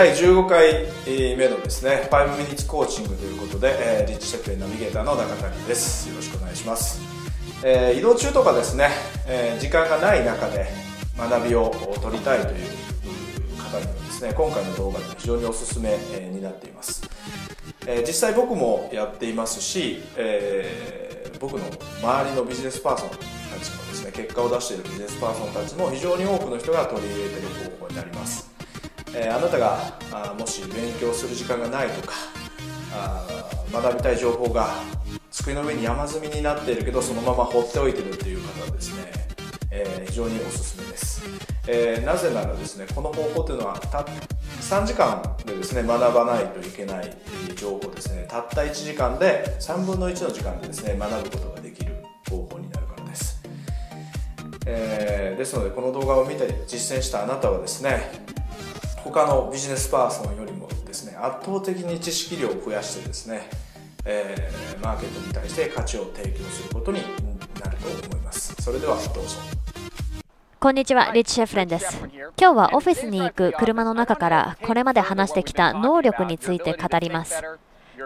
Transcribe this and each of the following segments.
第15回目のですね、5ミニッツコーチングということで、えー、リッチシェフナビゲーターの中谷です。よろしくお願いします。えー、移動中とかですね、えー、時間がない中で学びを取りたいという方にはですね、今回の動画で非常におすすめになっています。えー、実際僕もやっていますし、えー、僕の周りのビジネスパーソンたちもですね、結果を出しているビジネスパーソンたちも非常に多くの人が取り入れている方法になります。えー、あなたがあもし勉強する時間がないとかあ学びたい情報が机の上に山積みになっているけどそのまま放っておいてるっていう方はですね、えー、非常におすすめです、えー、なぜならですねこの方法というのはた3時間でですね学ばないといけない情報ですね。たった1時間で3分の1の時間でですね学ぶことができる方法になるからです、えー、ですのでこの動画を見て実践したあなたはですね他のビジネスパーソンよりもですね圧倒的に知識量を増やしてですね、えー、マーケットに対して価値を提供することになると思いますそれではどうぞこんにちは、リッチ・シェフレンです。今日はオフィスに行く車の中からこれまで話してきた能力について語ります。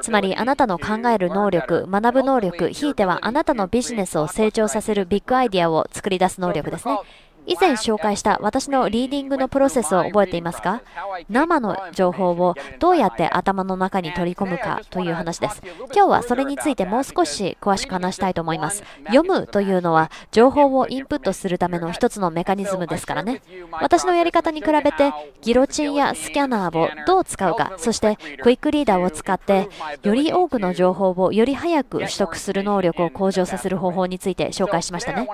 つまりあなたの考える能力、学ぶ能力、ひいてはあなたのビジネスを成長させるビッグアイディアを作り出す能力ですね。以前紹介した私のリーディングのプロセスを覚えていますか？生の情報をどうやって頭の中に取り込むかという話です。今日はそれについてもう少し詳しく話したいと思います。読むというのは情報をインプットするための一つのメカニズムですからね。私のやり方に比べてギロチンやスキャナーをどう使うか、そしてクイックリーダーを使ってより多くの情報をより早く取得する能力を向上させる方法について紹介しましたね。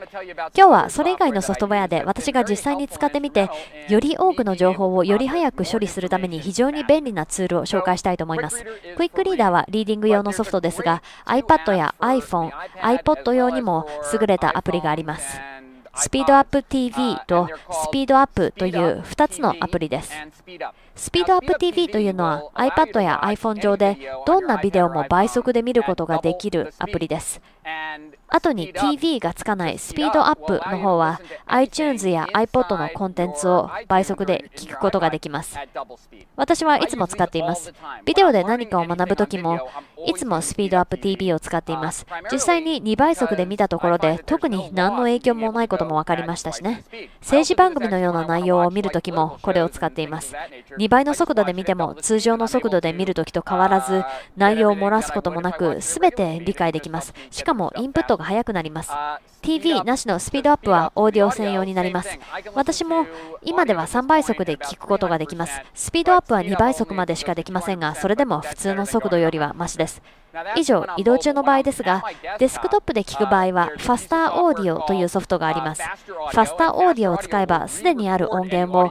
今日はそれ以外のソフトウェアで私が実際に使ってみてより多くの情報をより早く処理するために非常に便利なツールを紹介したいと思います。クイックリーダーはリーディング用のソフトですが iPad や iPhone、iPod 用にも優れたアプリがあります。スピードアップ TV とスピードアップという2つのアプリです。スピードアップ TV というのは iPad や iPhone 上でどんなビデオも倍速で見ることができるアプリです。後に TV がつかないスピードアップの方は iTunes や iPod のコンテンツを倍速で聞くことができます。私はいつも使っています。ビデオで何かを学ぶときもいつもスピードアップ TV を使っています。実際に2倍速で見たところで特に何の影響もないこともも分かりましたしね。政治番組のような内容を見るときもこれを使っています。2倍の速度で見ても通常の速度で見るときと変わらず内容を漏らすこともなく全て理解できます。しかもインプットが速くなります。TV なしのスピードアップはオーディオ専用になります。私も今では3倍速で聞くことができます。スピードアップは2倍速までしかできませんが、それでも普通の速度よりはマシです。以上、移動中の場合ですが、デスクトップで聞く場合は、ファスターオーディオというソフトがあります。ファスターオーディオを使えば、すでにある音源を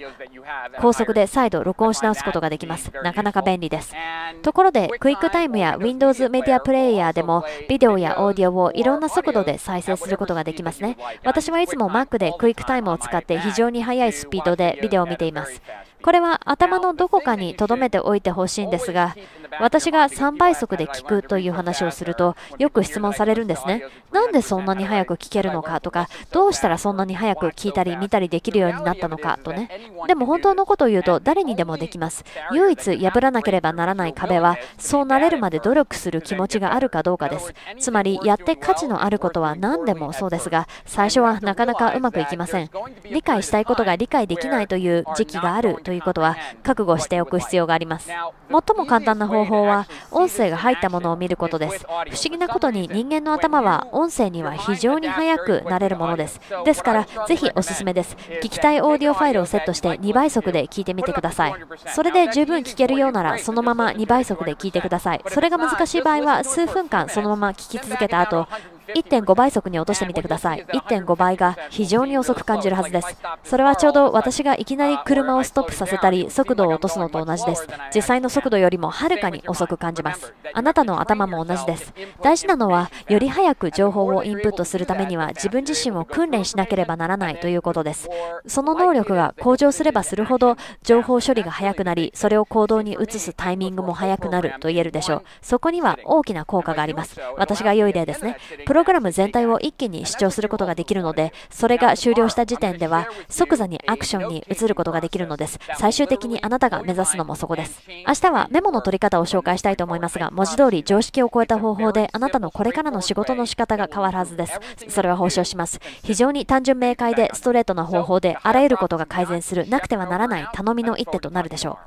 高速で再度録音し直すことができます。なかなか便利です。ところで、 QuickTime や Windows メディアプレイヤーでも、ビデオやオーディオをいろんな速度で再生することができますね。私はいつも Mac で QuickTime を使って非常に速いスピードでビデオを見ています。これは頭のどこかに留めておいてほしいんですが、私が3倍速で聞くという話をすると、よく質問されるんですね。なんでそんなに早く聞けるのかとか、どうしたらそんなに早く聞いたり見たりできるようになったのかとね。でも本当のことを言うと、誰にでもできます。唯一破らなければならない壁は、そうなれるまで努力する気持ちがあるかどうかです。つまり、やって価値のあることは何でもそうですが、最初はなかなかうまくいきません。理解したいことが理解できないという時期があるということは、覚悟しておく必要があります。最も簡単な方方法は、音声が入ったものを見ることです。不思議なことに人間の頭は音声には非常に速くなれるものです。ですから、ぜひおすすめです。聞きたいオーディオファイルをセットして2倍速で聞いてみてください。それで十分聞けるようなら、そのまま2倍速で聞いてください。それが難しい場合は、数分間そのまま聞き続けた後、1.5倍速に落としてみてください。1.5倍が非常に遅く感じるはずです。それはちょうど私がいきなり車をストップさせたり、速度を落とすのと同じです。実際の速度よりもはるかに遅く感じます。あなたの頭も同じです。大事なのは、より早く情報をインプットするためには自分自身を訓練しなければならないということです。その能力が向上すればするほど、情報処理が早くなり、それを行動に移すタイミングも早くなると言えるでしょう。そこには大きな効果があります。私が良い例ですね。プロログラム全体を一気に視聴することができるので、それが終了した時点では即座にアクションに移ることができるのです。最終的にあなたが目指すのもそこです。明日はメモの取り方を紹介したいと思いますが、文字通り常識を超えた方法であなたのこれからの仕事の仕方が変わるはずです。それは報奨します。非常に単純明快でストレートな方法であらゆることが改善するなくてはならない頼みの一手となるでしょ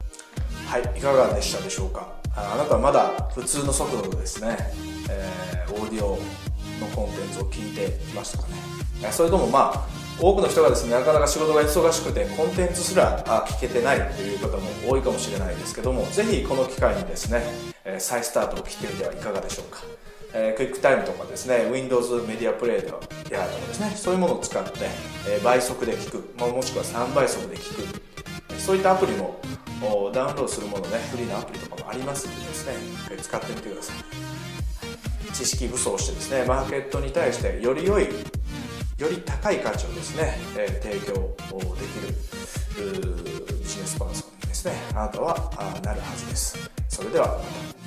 う。はい、いかがでしたでしょうか？あなたはまだ普通の速度ですね、えー、オーディオのコンテンツを聞いていましたかね。それともまあ多くの人がですねなかなか仕事が忙しくてコンテンツすら聞けてないという方も多いかもしれないですけどもぜひこの機会にですね再スタートを切ってみてはいかがでしょうか、えー、クイックタイムとかですね Windows メディアプレイヤーとかですねそういうものを使って、え倍速で聞く、まもしくは3倍速で聞く。そういったアプリもダウンロードするものねフリーなアプリとかもありますんでですね使ってみてください。知識武装してですねマーケットに対してより良いより高い価値をですね、え提供できるビジネスパーソンにですね。あなたはなるはずです。それではまた